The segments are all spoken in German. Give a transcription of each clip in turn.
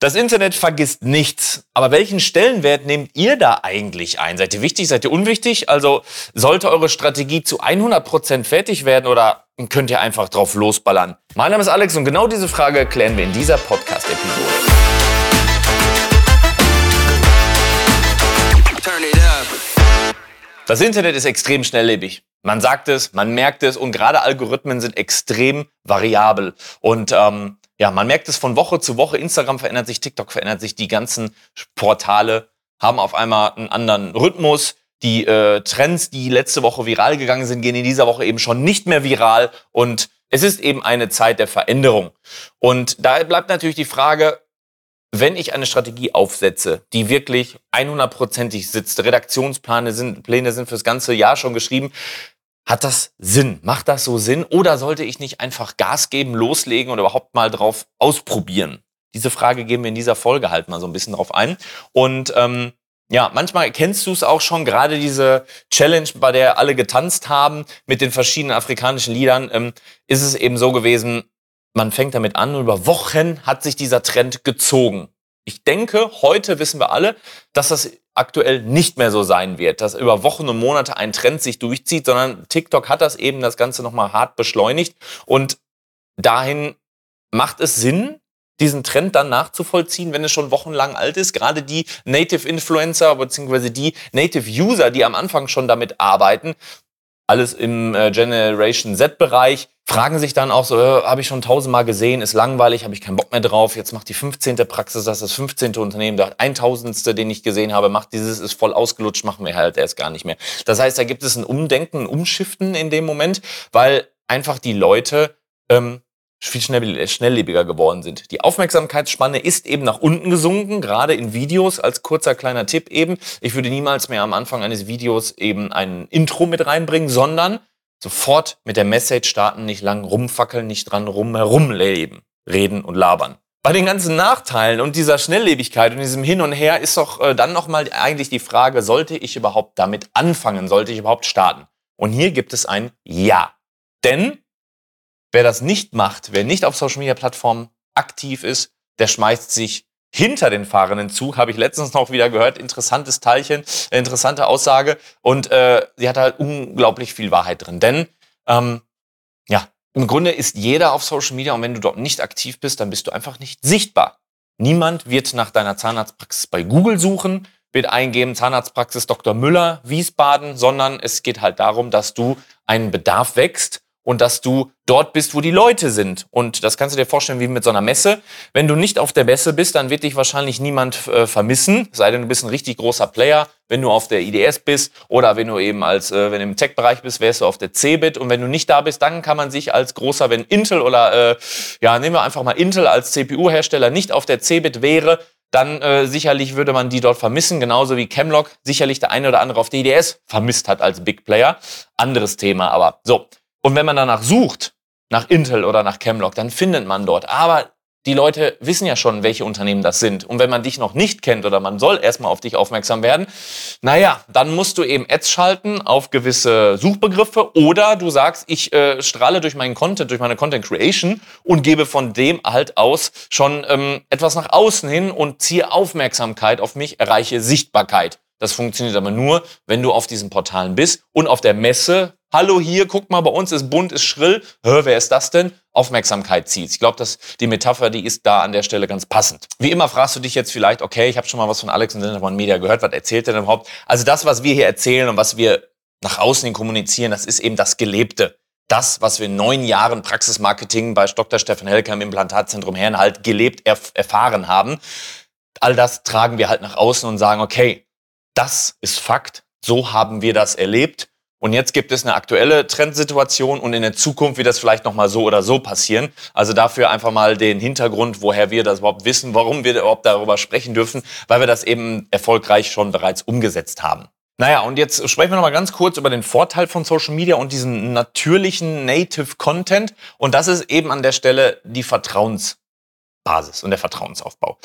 Das Internet vergisst nichts. Aber welchen Stellenwert nehmt ihr da eigentlich ein? Seid ihr wichtig? Seid ihr unwichtig? Also sollte eure Strategie zu 100% fertig werden oder könnt ihr einfach drauf losballern? Mein Name ist Alex und genau diese Frage klären wir in dieser Podcast-Episode. Das Internet ist extrem schnelllebig. Man sagt es, man merkt es und gerade Algorithmen sind extrem variabel. Und ähm, ja, man merkt es von Woche zu Woche. Instagram verändert sich, TikTok verändert sich, die ganzen Portale haben auf einmal einen anderen Rhythmus. Die äh, Trends, die letzte Woche viral gegangen sind, gehen in dieser Woche eben schon nicht mehr viral. Und es ist eben eine Zeit der Veränderung. Und da bleibt natürlich die Frage, wenn ich eine Strategie aufsetze, die wirklich 100%ig sitzt, Redaktionspläne sind, Pläne sind fürs ganze Jahr schon geschrieben, hat das Sinn? Macht das so Sinn? Oder sollte ich nicht einfach Gas geben, loslegen und überhaupt mal drauf ausprobieren? Diese Frage geben wir in dieser Folge halt mal so ein bisschen drauf ein. Und ähm, ja, manchmal kennst du es auch schon, gerade diese Challenge, bei der alle getanzt haben mit den verschiedenen afrikanischen Liedern, ähm, ist es eben so gewesen, man fängt damit an und über Wochen hat sich dieser Trend gezogen. Ich denke, heute wissen wir alle, dass das aktuell nicht mehr so sein wird, dass über Wochen und Monate ein Trend sich durchzieht, sondern TikTok hat das eben das Ganze nochmal hart beschleunigt und dahin macht es Sinn, diesen Trend dann nachzuvollziehen, wenn es schon wochenlang alt ist. Gerade die Native Influencer bzw. die Native User, die am Anfang schon damit arbeiten, alles im äh, Generation Z-Bereich, fragen sich dann auch so, äh, habe ich schon tausendmal gesehen, ist langweilig, habe ich keinen Bock mehr drauf, jetzt macht die 15. Praxis das, das 15. Unternehmen, der 1000. den ich gesehen habe, macht dieses, ist voll ausgelutscht, machen wir halt erst gar nicht mehr. Das heißt, da gibt es ein Umdenken, ein Umschiften in dem Moment, weil einfach die Leute ähm, viel schnelllebiger geworden sind. Die Aufmerksamkeitsspanne ist eben nach unten gesunken, gerade in Videos, als kurzer kleiner Tipp eben. Ich würde niemals mehr am Anfang eines Videos eben ein Intro mit reinbringen, sondern sofort mit der Message starten, nicht lang rumfackeln, nicht dran rum herumleben, reden und labern. Bei den ganzen Nachteilen und dieser Schnelllebigkeit und diesem Hin und Her ist doch äh, dann nochmal eigentlich die Frage, sollte ich überhaupt damit anfangen, sollte ich überhaupt starten? Und hier gibt es ein Ja. Denn Wer das nicht macht, wer nicht auf Social Media Plattformen aktiv ist, der schmeißt sich hinter den fahrenden Zug, habe ich letztens noch wieder gehört. Interessantes Teilchen, interessante Aussage. Und äh, sie hat halt unglaublich viel Wahrheit drin. Denn ähm, ja, im Grunde ist jeder auf Social Media und wenn du dort nicht aktiv bist, dann bist du einfach nicht sichtbar. Niemand wird nach deiner Zahnarztpraxis bei Google suchen, wird eingeben Zahnarztpraxis Dr. Müller, Wiesbaden, sondern es geht halt darum, dass du einen Bedarf wächst und dass du dort bist, wo die Leute sind. Und das kannst du dir vorstellen wie mit so einer Messe. Wenn du nicht auf der Messe bist, dann wird dich wahrscheinlich niemand äh, vermissen, sei denn du bist ein richtig großer Player. Wenn du auf der IDS bist oder wenn du eben als, äh, wenn du im Tech-Bereich bist, wärst du auf der Cebit. Und wenn du nicht da bist, dann kann man sich als großer, wenn Intel oder, äh, ja, nehmen wir einfach mal Intel als CPU-Hersteller nicht auf der Cebit wäre, dann äh, sicherlich würde man die dort vermissen, genauso wie Chemlock sicherlich der eine oder andere auf der IDS vermisst hat als Big Player. Anderes Thema, aber so. Und wenn man danach sucht, nach Intel oder nach Chemlock, dann findet man dort. Aber die Leute wissen ja schon, welche Unternehmen das sind. Und wenn man dich noch nicht kennt oder man soll erstmal auf dich aufmerksam werden, naja, dann musst du eben Ads schalten auf gewisse Suchbegriffe oder du sagst, ich äh, strahle durch meinen Content, durch meine Content Creation und gebe von dem halt aus schon ähm, etwas nach außen hin und ziehe Aufmerksamkeit auf mich, erreiche Sichtbarkeit. Das funktioniert aber nur, wenn du auf diesen Portalen bist und auf der Messe, hallo hier, guck mal, bei uns ist bunt, ist schrill, Hör, wer ist das denn? Aufmerksamkeit zieht. Ich glaube, dass die Metapher, die ist da an der Stelle ganz passend. Wie immer fragst du dich jetzt vielleicht, okay, ich habe schon mal was von Alex und Sinnermann Media gehört, was erzählt er denn überhaupt? Also das, was wir hier erzählen und was wir nach außen hin kommunizieren, das ist eben das Gelebte. Das, was wir in neun Jahren Praxismarketing bei Dr. Steffen Helker im Implantatzentrum Herrenhalt gelebt, erf erfahren haben. All das tragen wir halt nach außen und sagen, okay, das ist Fakt. So haben wir das erlebt. Und jetzt gibt es eine aktuelle Trendsituation und in der Zukunft wird das vielleicht nochmal so oder so passieren. Also dafür einfach mal den Hintergrund, woher wir das überhaupt wissen, warum wir überhaupt darüber sprechen dürfen, weil wir das eben erfolgreich schon bereits umgesetzt haben. Naja, und jetzt sprechen wir nochmal ganz kurz über den Vorteil von Social Media und diesen natürlichen Native Content. Und das ist eben an der Stelle die Vertrauensbasis und der Vertrauensaufbau.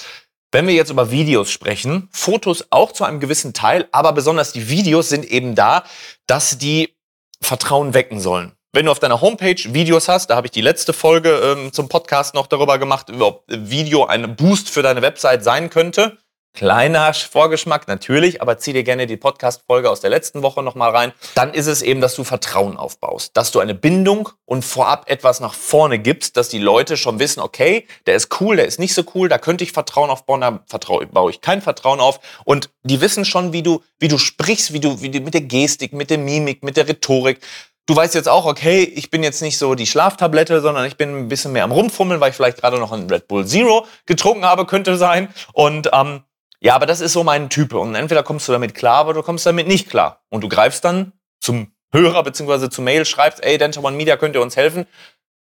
Wenn wir jetzt über Videos sprechen, Fotos auch zu einem gewissen Teil, aber besonders die Videos sind eben da, dass die Vertrauen wecken sollen. wenn du auf deiner Homepage Videos hast, da habe ich die letzte Folge ähm, zum Podcast noch darüber gemacht, ob Video ein Boost für deine Website sein könnte. Kleiner Vorgeschmack natürlich, aber zieh dir gerne die Podcast-Folge aus der letzten Woche nochmal rein. Dann ist es eben, dass du Vertrauen aufbaust, dass du eine Bindung und vorab etwas nach vorne gibst, dass die Leute schon wissen, okay, der ist cool, der ist nicht so cool, da könnte ich Vertrauen aufbauen, da vertraue, baue ich kein Vertrauen auf. Und die wissen schon, wie du, wie du sprichst, wie du, wie du mit der Gestik, mit der Mimik, mit der Rhetorik. Du weißt jetzt auch, okay, ich bin jetzt nicht so die Schlaftablette, sondern ich bin ein bisschen mehr am Rumfummeln, weil ich vielleicht gerade noch einen Red Bull Zero getrunken habe, könnte sein. Und ähm, ja, aber das ist so mein Typ. Und entweder kommst du damit klar, aber du kommst damit nicht klar. Und du greifst dann zum Hörer beziehungsweise zu Mail, schreibst, ey, Dental One Media, könnt ihr uns helfen?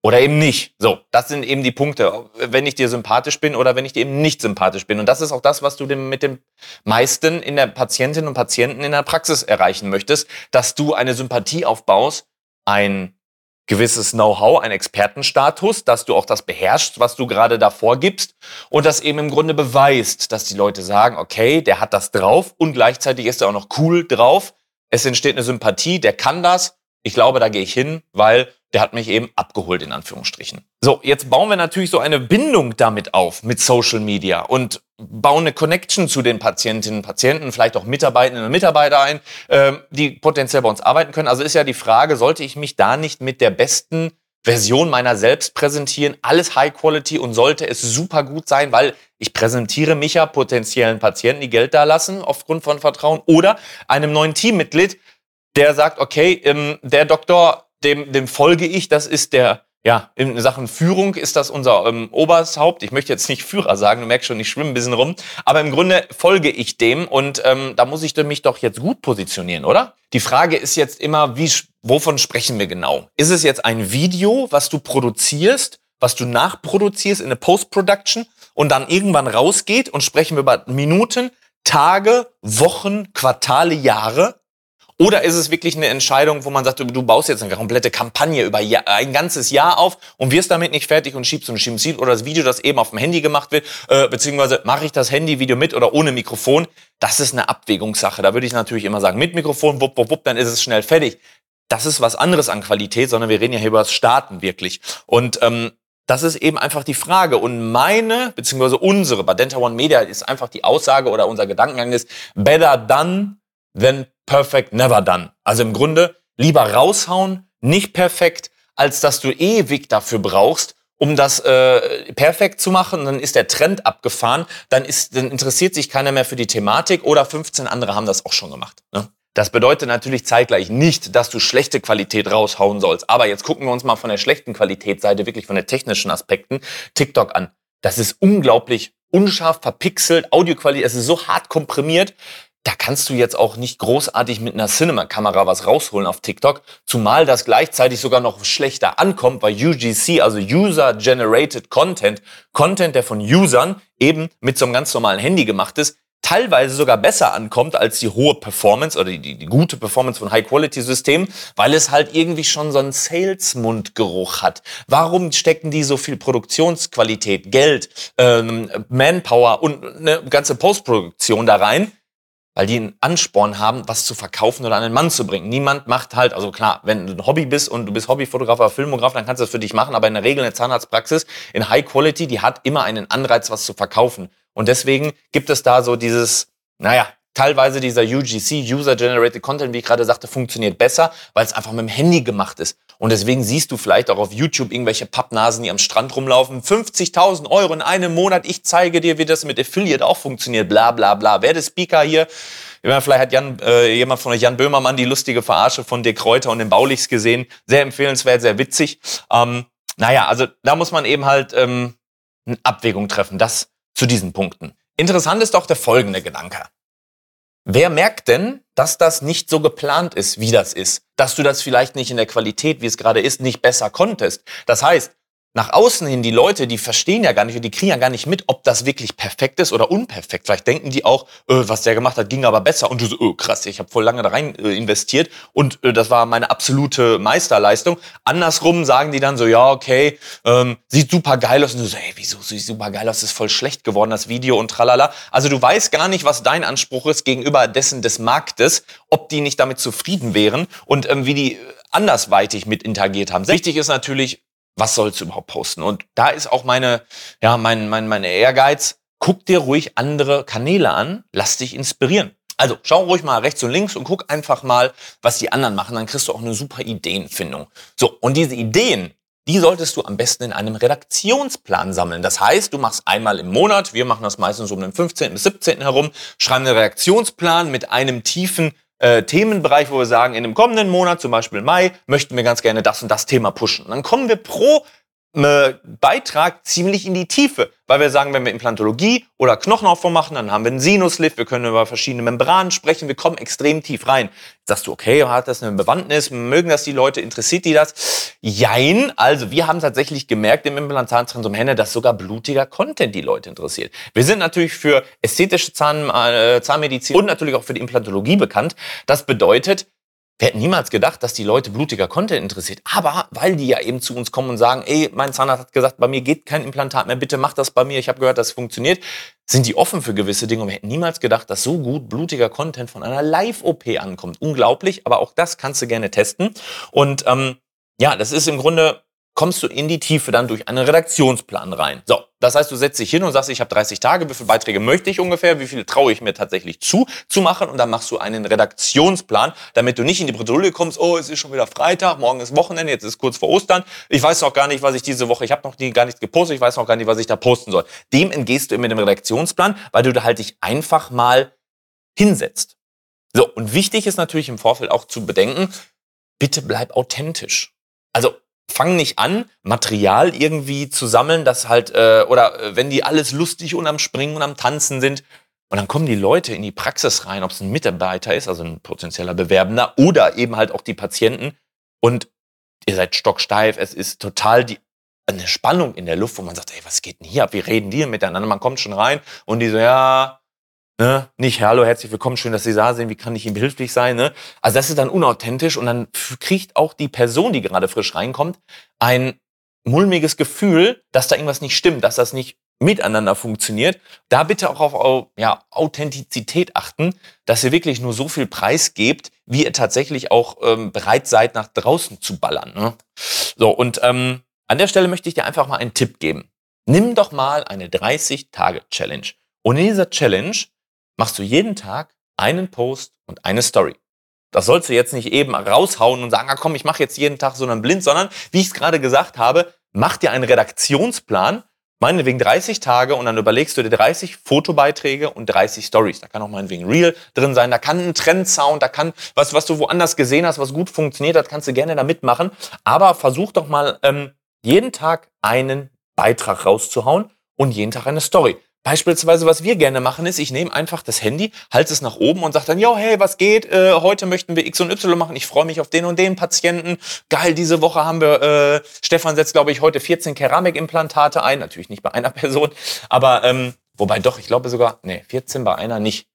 Oder eben nicht. So, das sind eben die Punkte, wenn ich dir sympathisch bin oder wenn ich dir eben nicht sympathisch bin. Und das ist auch das, was du mit dem meisten in der Patientinnen und Patienten in der Praxis erreichen möchtest, dass du eine Sympathie aufbaust, ein gewisses Know-how, ein Expertenstatus, dass du auch das beherrschst, was du gerade davor gibst und das eben im Grunde beweist, dass die Leute sagen, okay, der hat das drauf und gleichzeitig ist er auch noch cool drauf. Es entsteht eine Sympathie, der kann das. Ich glaube, da gehe ich hin, weil der hat mich eben abgeholt, in Anführungsstrichen. So, jetzt bauen wir natürlich so eine Bindung damit auf, mit Social Media und bauen eine Connection zu den Patientinnen und Patienten, vielleicht auch Mitarbeitenden und Mitarbeiter ein, ähm, die potenziell bei uns arbeiten können. Also ist ja die Frage, sollte ich mich da nicht mit der besten Version meiner selbst präsentieren, alles High Quality und sollte es super gut sein, weil ich präsentiere mich ja potenziellen Patienten, die Geld da lassen aufgrund von Vertrauen oder einem neuen Teammitglied, der sagt, okay, ähm, der Doktor dem, dem folge ich. Das ist der, ja, in Sachen Führung ist das unser ähm, Obershaupt. Ich möchte jetzt nicht Führer sagen, du merkst schon, ich schwimme ein bisschen rum. Aber im Grunde folge ich dem und ähm, da muss ich mich doch jetzt gut positionieren, oder? Die Frage ist jetzt immer, wie, wovon sprechen wir genau? Ist es jetzt ein Video, was du produzierst, was du nachproduzierst in eine Post-Production und dann irgendwann rausgeht und sprechen wir über Minuten, Tage, Wochen, Quartale, Jahre? Oder ist es wirklich eine Entscheidung, wo man sagt, du, baust jetzt eine komplette Kampagne über ein ganzes Jahr auf und wirst damit nicht fertig und schiebst und schiebst oder das Video, das eben auf dem Handy gemacht wird, äh, beziehungsweise mache ich das Handyvideo mit oder ohne Mikrofon? Das ist eine Abwägungssache. Da würde ich natürlich immer sagen, mit Mikrofon, wupp, wupp, wupp, dann ist es schnell fertig. Das ist was anderes an Qualität, sondern wir reden ja hier über das Starten wirklich. Und ähm, das ist eben einfach die Frage. Und meine, beziehungsweise unsere, bei Denta One Media ist einfach die Aussage oder unser Gedankengang ist, better done than perfect never done. Also im Grunde lieber raushauen, nicht perfekt, als dass du ewig dafür brauchst, um das äh, perfekt zu machen. Dann ist der Trend abgefahren, dann, ist, dann interessiert sich keiner mehr für die Thematik oder 15 andere haben das auch schon gemacht. Ne? Das bedeutet natürlich zeitgleich nicht, dass du schlechte Qualität raushauen sollst. Aber jetzt gucken wir uns mal von der schlechten Qualitätsseite, wirklich von den technischen Aspekten, TikTok an. Das ist unglaublich unscharf, verpixelt, Audioqualität, es ist so hart komprimiert, da kannst du jetzt auch nicht großartig mit einer Cinema-Kamera was rausholen auf TikTok, zumal das gleichzeitig sogar noch schlechter ankommt, weil UGC, also User Generated Content, Content, der von Usern eben mit so einem ganz normalen Handy gemacht ist, teilweise sogar besser ankommt als die hohe Performance oder die, die, die gute Performance von High-Quality-Systemen, weil es halt irgendwie schon so einen Sales-Mundgeruch hat. Warum stecken die so viel Produktionsqualität, Geld, ähm, Manpower und eine ganze Postproduktion da rein? Weil die einen Ansporn haben, was zu verkaufen oder an den Mann zu bringen. Niemand macht halt, also klar, wenn du ein Hobby bist und du bist Hobbyfotograf oder Filmograf, dann kannst du das für dich machen, aber in der Regel eine Zahnarztpraxis in High Quality, die hat immer einen Anreiz, was zu verkaufen. Und deswegen gibt es da so dieses, naja, teilweise dieser UGC, User Generated Content, wie ich gerade sagte, funktioniert besser, weil es einfach mit dem Handy gemacht ist. Und deswegen siehst du vielleicht auch auf YouTube irgendwelche Pappnasen, die am Strand rumlaufen. 50.000 Euro in einem Monat. Ich zeige dir, wie das mit Affiliate auch funktioniert. Bla, bla, bla. Wer der Speaker hier? Vielleicht hat Jan, äh, jemand von euch, Jan Böhmermann, die lustige Verarsche von Dirk Kräuter und den Baulichs gesehen. Sehr empfehlenswert, sehr witzig. Ähm, naja, also da muss man eben halt ähm, eine Abwägung treffen. Das zu diesen Punkten. Interessant ist doch der folgende Gedanke. Wer merkt denn, dass das nicht so geplant ist, wie das ist? Dass du das vielleicht nicht in der Qualität, wie es gerade ist, nicht besser konntest? Das heißt, nach außen hin, die Leute, die verstehen ja gar nicht und die kriegen ja gar nicht mit, ob das wirklich perfekt ist oder unperfekt. Vielleicht denken die auch, äh, was der gemacht hat, ging aber besser. Und du so, oh, krass, ich habe voll lange da rein äh, investiert und äh, das war meine absolute Meisterleistung. Andersrum sagen die dann so, ja, okay, ähm, sieht super geil aus. Und du so, ey, wieso sieht super geil aus? Ist voll schlecht geworden, das Video und tralala. Also du weißt gar nicht, was dein Anspruch ist gegenüber dessen des Marktes, ob die nicht damit zufrieden wären und ähm, wie die andersweitig mit interagiert haben. Wichtig ist natürlich, was sollst du überhaupt posten? Und da ist auch meine, ja, mein, mein, meine Ehrgeiz, guck dir ruhig andere Kanäle an, lass dich inspirieren. Also schau ruhig mal rechts und links und guck einfach mal, was die anderen machen. Dann kriegst du auch eine super Ideenfindung. So, und diese Ideen, die solltest du am besten in einem Redaktionsplan sammeln. Das heißt, du machst einmal im Monat, wir machen das meistens um den 15. bis 17. herum, schreiben einen Redaktionsplan mit einem tiefen äh, Themenbereich, wo wir sagen, in dem kommenden Monat, zum Beispiel Mai, möchten wir ganz gerne das und das Thema pushen. Und dann kommen wir pro Beitrag ziemlich in die Tiefe, weil wir sagen, wenn wir Implantologie oder Knochenaufbau machen, dann haben wir einen Sinuslift, wir können über verschiedene Membranen sprechen, wir kommen extrem tief rein. Sagst du, okay, hat das eine Bewandtnis, mögen das die Leute, interessiert die das? Jein, also wir haben tatsächlich gemerkt im Implantatzentrum Henne, dass sogar blutiger Content die Leute interessiert. Wir sind natürlich für ästhetische Zahn, äh, Zahnmedizin und natürlich auch für die Implantologie bekannt. Das bedeutet, wir hätten niemals gedacht, dass die Leute blutiger Content interessiert. Aber weil die ja eben zu uns kommen und sagen, ey, mein Zahnarzt hat gesagt, bei mir geht kein Implantat mehr, bitte mach das bei mir, ich habe gehört, das funktioniert, sind die offen für gewisse Dinge. Und wir hätten niemals gedacht, dass so gut blutiger Content von einer Live-OP ankommt. Unglaublich, aber auch das kannst du gerne testen. Und ähm, ja, das ist im Grunde kommst du in die Tiefe dann durch einen Redaktionsplan rein. So, das heißt, du setzt dich hin und sagst, ich habe 30 Tage, wie viele Beiträge möchte ich ungefähr, wie viele traue ich mir tatsächlich zu, zu machen und dann machst du einen Redaktionsplan, damit du nicht in die Bredouille kommst, oh, es ist schon wieder Freitag, morgen ist Wochenende, jetzt ist kurz vor Ostern, ich weiß noch gar nicht, was ich diese Woche, ich habe noch nie, gar nichts gepostet, ich weiß noch gar nicht, was ich da posten soll. Dem entgehst du mit dem Redaktionsplan, weil du da halt dich einfach mal hinsetzt. So, und wichtig ist natürlich im Vorfeld auch zu bedenken, bitte bleib authentisch. Also fang nicht an, Material irgendwie zu sammeln, das halt, äh, oder äh, wenn die alles lustig und am Springen und am Tanzen sind, und dann kommen die Leute in die Praxis rein, ob es ein Mitarbeiter ist, also ein potenzieller Bewerbender, oder eben halt auch die Patienten. Und ihr seid stocksteif, es ist total die, eine Spannung in der Luft, wo man sagt, ey, was geht denn hier ab? Wie reden die miteinander? Man kommt schon rein und die so, ja, Ne? Nicht, hallo, herzlich willkommen, schön, dass Sie da sind, wie kann ich Ihnen behilflich sein? Ne? Also das ist dann unauthentisch und dann kriegt auch die Person, die gerade frisch reinkommt, ein mulmiges Gefühl, dass da irgendwas nicht stimmt, dass das nicht miteinander funktioniert. Da bitte auch auf ja, Authentizität achten, dass ihr wirklich nur so viel Preis gebt, wie ihr tatsächlich auch ähm, bereit seid, nach draußen zu ballern. Ne? So, und ähm, an der Stelle möchte ich dir einfach mal einen Tipp geben. Nimm doch mal eine 30-Tage-Challenge. Und in dieser Challenge machst du jeden Tag einen Post und eine Story. Das sollst du jetzt nicht eben raushauen und sagen, ah komm, ich mache jetzt jeden Tag so einen Blind, sondern wie ich es gerade gesagt habe, mach dir einen Redaktionsplan, meinetwegen 30 Tage und dann überlegst du dir 30 Fotobeiträge und 30 Stories. Da kann auch meinetwegen Real drin sein, da kann ein Trendsound, da kann was, was du woanders gesehen hast, was gut funktioniert hat, kannst du gerne da mitmachen. Aber versuch doch mal ähm, jeden Tag einen Beitrag rauszuhauen und jeden Tag eine Story. Beispielsweise, was wir gerne machen, ist, ich nehme einfach das Handy, halte es nach oben und sage dann, yo, hey, was geht? Äh, heute möchten wir X und Y machen. Ich freue mich auf den und den Patienten. Geil, diese Woche haben wir, äh, Stefan setzt, glaube ich, heute 14 Keramikimplantate ein. Natürlich nicht bei einer Person, aber ähm, wobei doch, ich glaube sogar, nee, 14 bei einer nicht.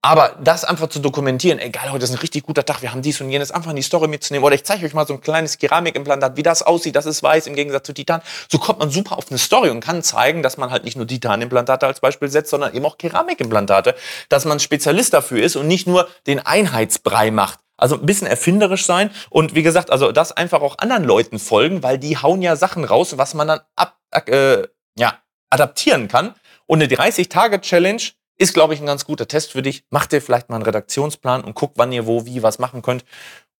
Aber das einfach zu dokumentieren, egal, heute ist ein richtig guter Tag, wir haben dies und jenes, einfach in die Story mitzunehmen. Oder ich zeige euch mal so ein kleines Keramikimplantat, wie das aussieht, das ist weiß im Gegensatz zu Titan. So kommt man super auf eine Story und kann zeigen, dass man halt nicht nur Titanimplantate als Beispiel setzt, sondern eben auch Keramikimplantate. Dass man Spezialist dafür ist und nicht nur den Einheitsbrei macht. Also ein bisschen erfinderisch sein und wie gesagt, also das einfach auch anderen Leuten folgen, weil die hauen ja Sachen raus, was man dann ab, äh, ja, adaptieren kann. Und eine 30-Tage-Challenge ist, glaube ich, ein ganz guter Test für dich. Mach dir vielleicht mal einen Redaktionsplan und guck, wann ihr wo, wie, was machen könnt.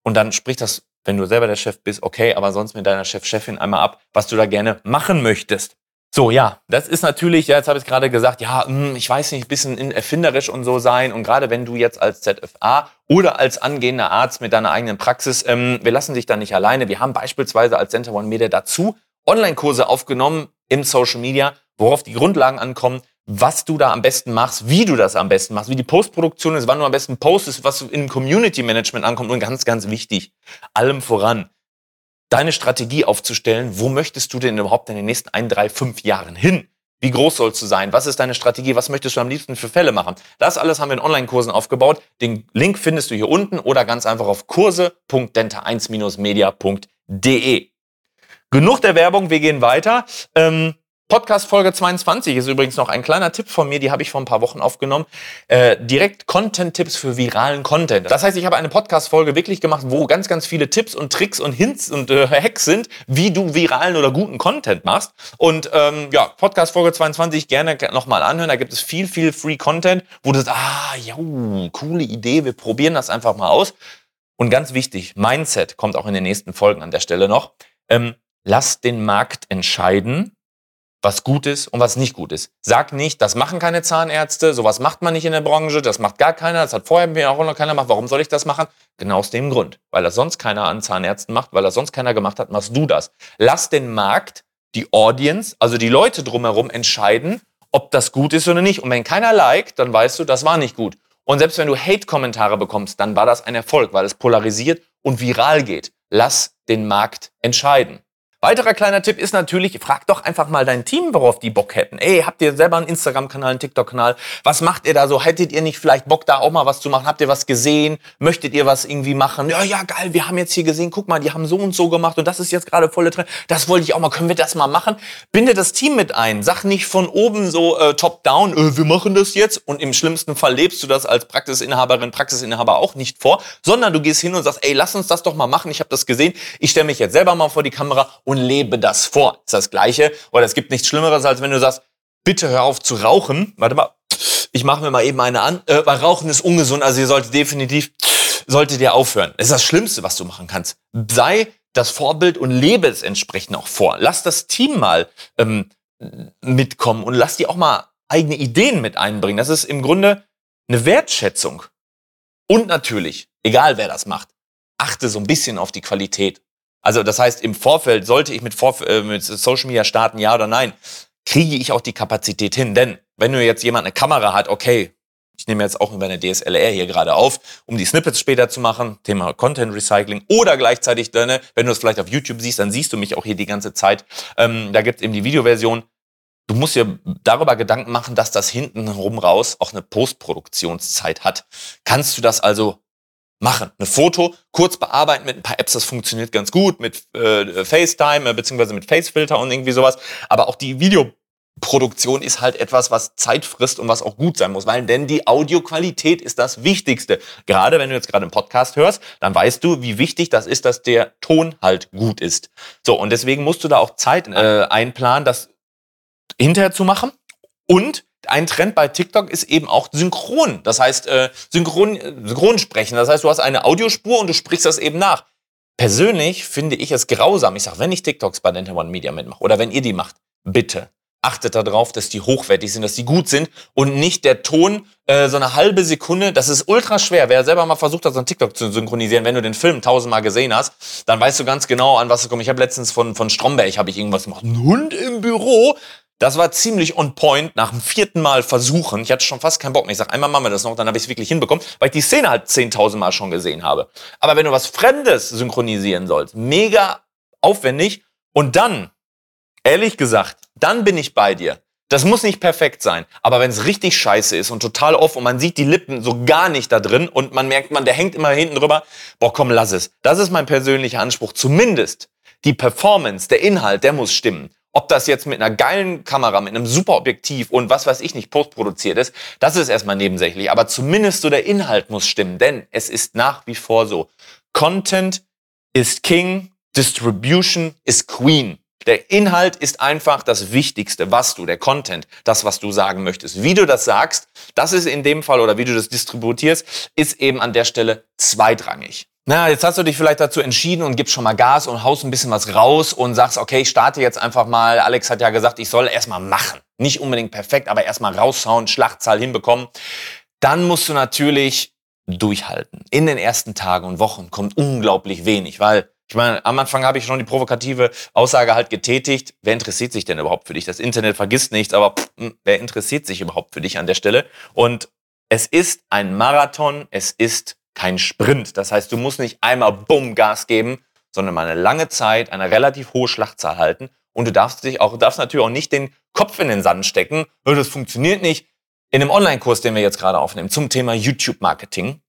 Und dann sprich das, wenn du selber der Chef bist, okay, aber sonst mit deiner Chef-Chefin einmal ab, was du da gerne machen möchtest. So, ja, das ist natürlich, ja, jetzt habe ich gerade gesagt, ja, hm, ich weiß nicht, ein bisschen erfinderisch und so sein. Und gerade wenn du jetzt als ZFA oder als angehender Arzt mit deiner eigenen Praxis, ähm, wir lassen dich da nicht alleine. Wir haben beispielsweise als Center One Media dazu Online-Kurse aufgenommen im Social Media, worauf die Grundlagen ankommen, was du da am besten machst, wie du das am besten machst, wie die Postproduktion ist, wann du am besten postest, was im Community Management ankommt und ganz, ganz wichtig, allem voran, deine Strategie aufzustellen, wo möchtest du denn überhaupt in den nächsten ein, drei, fünf Jahren hin? Wie groß sollst du sein? Was ist deine Strategie? Was möchtest du am liebsten für Fälle machen? Das alles haben wir in Online-Kursen aufgebaut. Den Link findest du hier unten oder ganz einfach auf kurse.denta1-media.de. Genug der Werbung, wir gehen weiter. Ähm, Podcast Folge 22 ist übrigens noch ein kleiner Tipp von mir, die habe ich vor ein paar Wochen aufgenommen. Äh, direkt Content-Tipps für viralen Content. Das heißt, ich habe eine Podcast-Folge wirklich gemacht, wo ganz, ganz viele Tipps und Tricks und Hints und äh, Hacks sind, wie du viralen oder guten Content machst. Und ähm, ja, Podcast Folge 22 gerne nochmal anhören. Da gibt es viel, viel Free Content, wo du sagst, ah, ja, coole Idee, wir probieren das einfach mal aus. Und ganz wichtig, Mindset kommt auch in den nächsten Folgen an der Stelle noch. Ähm, lass den Markt entscheiden, was gut ist und was nicht gut ist. Sag nicht, das machen keine Zahnärzte, sowas macht man nicht in der Branche, das macht gar keiner, das hat vorher mir auch noch keiner gemacht, warum soll ich das machen? Genau aus dem Grund, weil das sonst keiner an Zahnärzten macht, weil das sonst keiner gemacht hat, machst du das. Lass den Markt, die Audience, also die Leute drumherum entscheiden, ob das gut ist oder nicht. Und wenn keiner liked, dann weißt du, das war nicht gut. Und selbst wenn du Hate-Kommentare bekommst, dann war das ein Erfolg, weil es polarisiert und viral geht. Lass den Markt entscheiden. Weiterer kleiner Tipp ist natürlich, frag doch einfach mal dein Team, worauf die Bock hätten. Ey, habt ihr selber einen Instagram-Kanal, einen TikTok-Kanal? Was macht ihr da so? Hättet ihr nicht vielleicht Bock, da auch mal was zu machen? Habt ihr was gesehen? Möchtet ihr was irgendwie machen? Ja, ja, geil, wir haben jetzt hier gesehen, guck mal, die haben so und so gemacht und das ist jetzt gerade volle Trend. Das wollte ich auch mal. Können wir das mal machen? Binde das Team mit ein. Sag nicht von oben so äh, top-down, äh, wir machen das jetzt und im schlimmsten Fall lebst du das als Praxisinhaberin, Praxisinhaber auch nicht vor, sondern du gehst hin und sagst, ey, lass uns das doch mal machen. Ich habe das gesehen. Ich stelle mich jetzt selber mal vor die Kamera und lebe das vor. Ist das Gleiche. Oder es gibt nichts Schlimmeres, als wenn du sagst, bitte hör auf zu rauchen. Warte mal, ich mache mir mal eben eine an, äh, weil Rauchen ist ungesund. Also ihr solltet definitiv, solltet ihr aufhören. Das ist das Schlimmste, was du machen kannst. Sei das Vorbild und lebe es entsprechend auch vor. Lass das Team mal ähm, mitkommen und lass die auch mal eigene Ideen mit einbringen. Das ist im Grunde eine Wertschätzung. Und natürlich, egal wer das macht, achte so ein bisschen auf die Qualität. Also das heißt, im Vorfeld sollte ich mit, Vorf äh, mit Social Media starten, ja oder nein, kriege ich auch die Kapazität hin. Denn wenn du jetzt jemand eine Kamera hat, okay, ich nehme jetzt auch über eine DSLR hier gerade auf, um die Snippets später zu machen, Thema Content Recycling oder gleichzeitig deine, wenn du es vielleicht auf YouTube siehst, dann siehst du mich auch hier die ganze Zeit. Ähm, da gibt es eben die Videoversion. Du musst dir darüber Gedanken machen, dass das hinten rum raus auch eine Postproduktionszeit hat. Kannst du das also machen. Eine Foto kurz bearbeiten mit ein paar Apps, das funktioniert ganz gut, mit äh, FaceTime äh, beziehungsweise mit Facefilter und irgendwie sowas. Aber auch die Videoproduktion ist halt etwas, was Zeit frisst und was auch gut sein muss, weil denn die Audioqualität ist das Wichtigste. Gerade wenn du jetzt gerade einen Podcast hörst, dann weißt du, wie wichtig das ist, dass der Ton halt gut ist. So, und deswegen musst du da auch Zeit äh, einplanen, das hinterher zu machen. Und ein Trend bei TikTok ist eben auch synchron. Das heißt, äh, synchron, synchron sprechen. Das heißt, du hast eine Audiospur und du sprichst das eben nach. Persönlich finde ich es grausam. Ich sage, wenn ich TikToks bei Denta One Media mitmache oder wenn ihr die macht, bitte achtet darauf, dass die hochwertig sind, dass die gut sind und nicht der Ton äh, so eine halbe Sekunde. Das ist ultra schwer. Wer selber mal versucht hat, so einen TikTok zu synchronisieren, wenn du den Film tausendmal gesehen hast, dann weißt du ganz genau, an was es kommt. Ich habe letztens von, von Stromberg habe ich irgendwas gemacht. Ein Hund im Büro. Das war ziemlich on point nach dem vierten Mal versuchen. Ich hatte schon fast keinen Bock mehr. Ich sag, einmal machen wir das noch, dann habe ich es wirklich hinbekommen, weil ich die Szene halt 10.000 Mal schon gesehen habe. Aber wenn du was Fremdes synchronisieren sollst, mega aufwendig und dann, ehrlich gesagt, dann bin ich bei dir. Das muss nicht perfekt sein, aber wenn es richtig scheiße ist und total off und man sieht die Lippen so gar nicht da drin und man merkt, man, der hängt immer hinten drüber, boah, komm, lass es. Das ist mein persönlicher Anspruch. Zumindest die Performance, der Inhalt, der muss stimmen. Ob das jetzt mit einer geilen Kamera, mit einem super Objektiv und was weiß ich nicht postproduziert ist, das ist erstmal nebensächlich. Aber zumindest so der Inhalt muss stimmen, denn es ist nach wie vor so. Content ist King, Distribution ist Queen. Der Inhalt ist einfach das Wichtigste, was du, der Content, das, was du sagen möchtest. Wie du das sagst, das ist in dem Fall oder wie du das distributierst, ist eben an der Stelle zweitrangig. Na, jetzt hast du dich vielleicht dazu entschieden und gibst schon mal Gas und haust ein bisschen was raus und sagst, okay, ich starte jetzt einfach mal. Alex hat ja gesagt, ich soll erstmal machen. Nicht unbedingt perfekt, aber erstmal raushauen, Schlachtzahl hinbekommen. Dann musst du natürlich durchhalten. In den ersten Tagen und Wochen kommt unglaublich wenig, weil ich meine, am Anfang habe ich schon die provokative Aussage halt getätigt. Wer interessiert sich denn überhaupt für dich? Das Internet vergisst nichts, aber pff, hm, wer interessiert sich überhaupt für dich an der Stelle? Und es ist ein Marathon, es ist kein Sprint. Das heißt, du musst nicht einmal bumm Gas geben, sondern mal eine lange Zeit, eine relativ hohe Schlachtzahl halten. Und du darfst dich auch, darfst natürlich auch nicht den Kopf in den Sand stecken. Das funktioniert nicht. In dem Online-Kurs, den wir jetzt gerade aufnehmen, zum Thema YouTube-Marketing,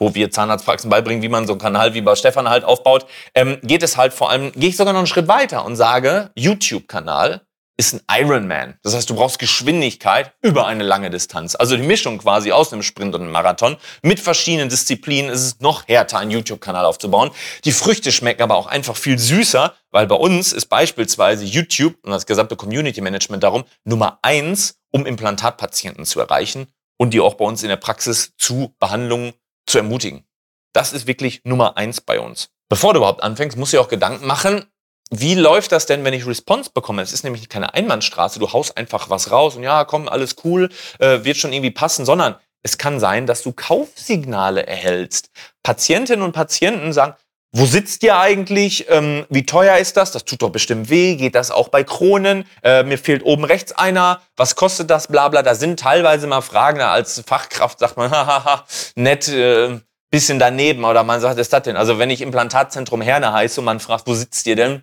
wo wir Zahnarztpraxen beibringen, wie man so einen Kanal wie bei Stefan halt aufbaut, ähm, geht es halt vor allem, gehe ich sogar noch einen Schritt weiter und sage, YouTube-Kanal ist ein Ironman. Das heißt, du brauchst Geschwindigkeit über eine lange Distanz. Also die Mischung quasi aus einem Sprint und einem Marathon mit verschiedenen Disziplinen ist es noch härter, einen YouTube-Kanal aufzubauen. Die Früchte schmecken aber auch einfach viel süßer, weil bei uns ist beispielsweise YouTube und das gesamte Community Management darum Nummer eins, um Implantatpatienten zu erreichen und die auch bei uns in der Praxis zu Behandlungen zu ermutigen. Das ist wirklich Nummer eins bei uns. Bevor du überhaupt anfängst, musst du dir auch Gedanken machen, wie läuft das denn, wenn ich Response bekomme? Es ist nämlich keine Einbahnstraße, du haust einfach was raus und ja, komm, alles cool, äh, wird schon irgendwie passen, sondern es kann sein, dass du Kaufsignale erhältst. Patientinnen und Patienten sagen, wo sitzt ihr eigentlich? Ähm, wie teuer ist das? Das tut doch bestimmt weh. Geht das auch bei Kronen? Äh, mir fehlt oben rechts einer. Was kostet das? Blabla. Da sind teilweise mal Fragen. Als Fachkraft sagt man, hahaha, nett, äh, bisschen daneben. Oder man sagt, ist das denn? Also wenn ich Implantatzentrum Herne heiße und man fragt, wo sitzt ihr denn?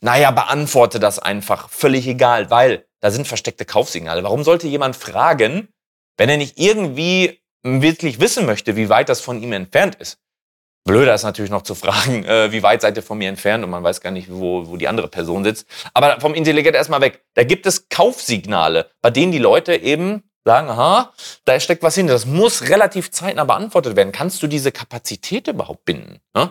Naja, beantworte das einfach. Völlig egal, weil da sind versteckte Kaufsignale. Warum sollte jemand fragen, wenn er nicht irgendwie wirklich wissen möchte, wie weit das von ihm entfernt ist? Blöder ist natürlich noch zu fragen, äh, wie weit seid ihr von mir entfernt und man weiß gar nicht, wo, wo die andere Person sitzt. Aber vom Intelligent erstmal weg. Da gibt es Kaufsignale, bei denen die Leute eben sagen, aha, da steckt was hinter. Das muss relativ zeitnah beantwortet werden. Kannst du diese Kapazität überhaupt binden? Ne?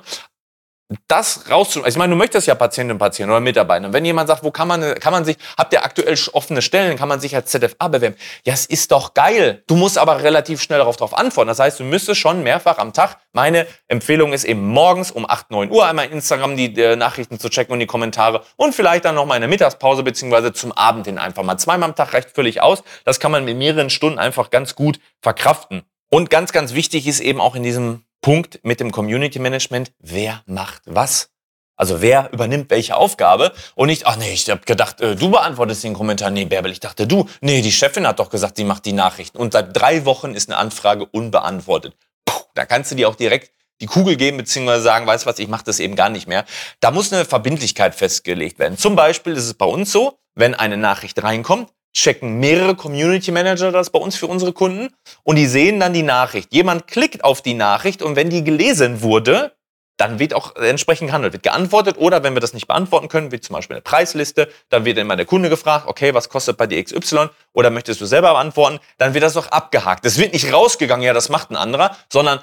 Das rauszunehmen. Also ich meine, du möchtest ja Patientinnen und Patienten oder Mitarbeiter. Und wenn jemand sagt, wo kann man, kann man sich, habt ihr aktuell offene Stellen, kann man sich als ZFA bewerben? Ja, es ist doch geil. Du musst aber relativ schnell darauf, darauf antworten. Das heißt, du müsstest schon mehrfach am Tag, meine Empfehlung ist eben morgens um 8, 9 Uhr einmal Instagram die, die Nachrichten zu checken und die Kommentare und vielleicht dann noch mal in der Mittagspause beziehungsweise zum Abend hin einfach mal zweimal am Tag reicht völlig aus. Das kann man mit mehreren Stunden einfach ganz gut verkraften. Und ganz, ganz wichtig ist eben auch in diesem Punkt mit dem Community Management, wer macht was? Also wer übernimmt welche Aufgabe und nicht, ach nee, ich habe gedacht, äh, du beantwortest den Kommentar. Nee, Bärbel, ich dachte du. Nee, die Chefin hat doch gesagt, sie macht die Nachrichten. Und seit drei Wochen ist eine Anfrage unbeantwortet. Puh, da kannst du dir auch direkt die Kugel geben, beziehungsweise sagen, weißt was, ich mache das eben gar nicht mehr. Da muss eine Verbindlichkeit festgelegt werden. Zum Beispiel ist es bei uns so, wenn eine Nachricht reinkommt, checken mehrere Community Manager das bei uns für unsere Kunden und die sehen dann die Nachricht. Jemand klickt auf die Nachricht und wenn die gelesen wurde, dann wird auch entsprechend gehandelt, wird geantwortet oder wenn wir das nicht beantworten können, wie zum Beispiel eine Preisliste, dann wird immer der Kunde gefragt, okay, was kostet bei dir XY oder möchtest du selber beantworten, dann wird das auch abgehakt. Es wird nicht rausgegangen, ja, das macht ein anderer, sondern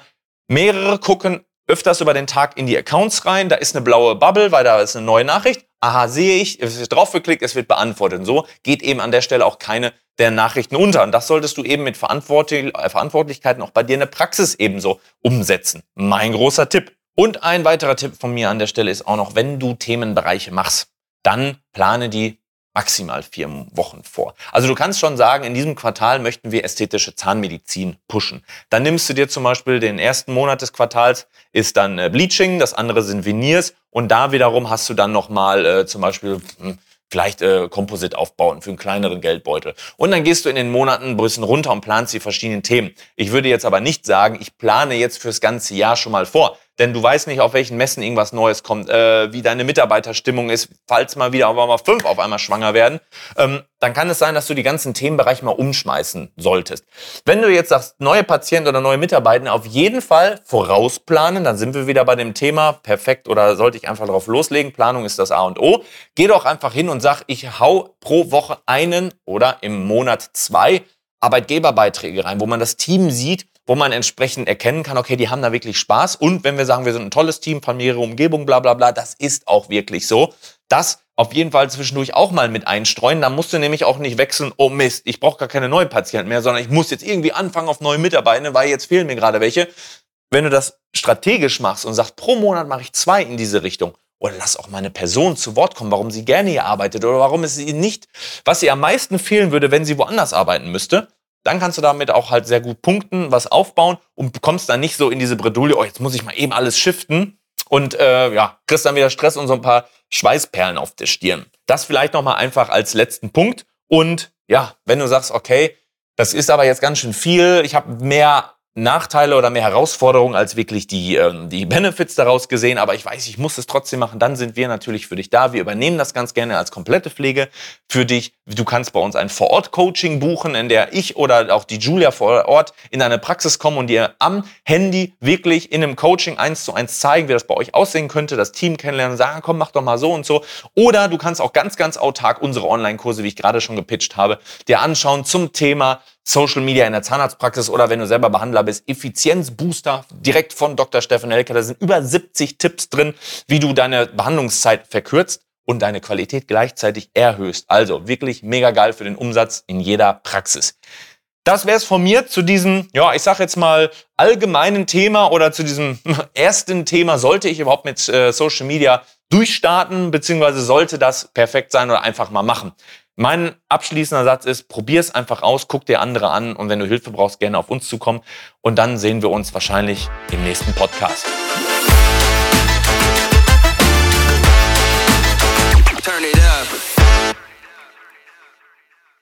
mehrere gucken öfters über den Tag in die Accounts rein, da ist eine blaue Bubble, weil da ist eine neue Nachricht aha, sehe ich, es wird draufgeklickt, es wird beantwortet. Und so geht eben an der Stelle auch keine der Nachrichten unter. Und das solltest du eben mit äh, Verantwortlichkeiten auch bei dir in der Praxis ebenso umsetzen. Mein großer Tipp. Und ein weiterer Tipp von mir an der Stelle ist auch noch, wenn du Themenbereiche machst, dann plane die maximal vier Wochen vor. Also du kannst schon sagen, in diesem Quartal möchten wir ästhetische Zahnmedizin pushen. Dann nimmst du dir zum Beispiel den ersten Monat des Quartals, ist dann äh, Bleaching, das andere sind Veneers und da wiederum hast du dann nochmal äh, zum Beispiel hm, vielleicht äh, Komposit aufbauen für einen kleineren Geldbeutel. Und dann gehst du in den Monaten ein bisschen runter und planst die verschiedenen Themen. Ich würde jetzt aber nicht sagen, ich plane jetzt fürs ganze Jahr schon mal vor denn du weißt nicht, auf welchen Messen irgendwas Neues kommt, äh, wie deine Mitarbeiterstimmung ist, falls mal wieder auf einmal fünf auf einmal schwanger werden, ähm, dann kann es sein, dass du die ganzen Themenbereiche mal umschmeißen solltest. Wenn du jetzt sagst, neue Patienten oder neue Mitarbeiter auf jeden Fall vorausplanen, dann sind wir wieder bei dem Thema, perfekt, oder sollte ich einfach darauf loslegen, Planung ist das A und O. Geh doch einfach hin und sag, ich hau pro Woche einen oder im Monat zwei Arbeitgeberbeiträge rein, wo man das Team sieht, wo man entsprechend erkennen kann, okay, die haben da wirklich Spaß. Und wenn wir sagen, wir sind ein tolles Team, familiäre Umgebung, bla bla bla, das ist auch wirklich so. Das auf jeden Fall zwischendurch auch mal mit einstreuen. Da musst du nämlich auch nicht wechseln, oh Mist, ich brauche gar keine neuen Patienten mehr, sondern ich muss jetzt irgendwie anfangen auf neue Mitarbeiter, weil jetzt fehlen mir gerade welche. Wenn du das strategisch machst und sagst, pro Monat mache ich zwei in diese Richtung, oder lass auch mal eine Person zu Wort kommen, warum sie gerne hier arbeitet oder warum es ihr nicht, was ihr am meisten fehlen würde, wenn sie woanders arbeiten müsste, dann kannst du damit auch halt sehr gut punkten, was aufbauen und bekommst dann nicht so in diese Bredouille, oh, jetzt muss ich mal eben alles shiften und äh, ja, kriegst dann wieder Stress und so ein paar Schweißperlen auf der Stirn. Das vielleicht nochmal einfach als letzten Punkt. Und ja, wenn du sagst, okay, das ist aber jetzt ganz schön viel, ich habe mehr Nachteile oder mehr Herausforderungen als wirklich die, ähm, die Benefits daraus gesehen. Aber ich weiß, ich muss es trotzdem machen. Dann sind wir natürlich für dich da. Wir übernehmen das ganz gerne als komplette Pflege für dich. Du kannst bei uns ein Vor-Ort-Coaching buchen, in der ich oder auch die Julia vor Ort in deine Praxis kommen und dir am Handy wirklich in einem Coaching eins zu eins zeigen, wie das bei euch aussehen könnte, das Team kennenlernen, sagen, komm, mach doch mal so und so. Oder du kannst auch ganz, ganz autark unsere Online-Kurse, wie ich gerade schon gepitcht habe, dir anschauen zum Thema Social Media in der Zahnarztpraxis oder wenn du selber Behandler bist, Effizienzbooster direkt von Dr. Steffen Helker. Da sind über 70 Tipps drin, wie du deine Behandlungszeit verkürzt und deine Qualität gleichzeitig erhöhst. Also wirklich mega geil für den Umsatz in jeder Praxis. Das wäre es von mir zu diesem, ja, ich sag jetzt mal allgemeinen Thema oder zu diesem ersten Thema. Sollte ich überhaupt mit äh, Social Media durchstarten, beziehungsweise sollte das perfekt sein oder einfach mal machen? Mein abschließender Satz ist, probier es einfach aus, guck dir andere an und wenn du Hilfe brauchst, gerne auf uns zukommen und dann sehen wir uns wahrscheinlich im nächsten Podcast.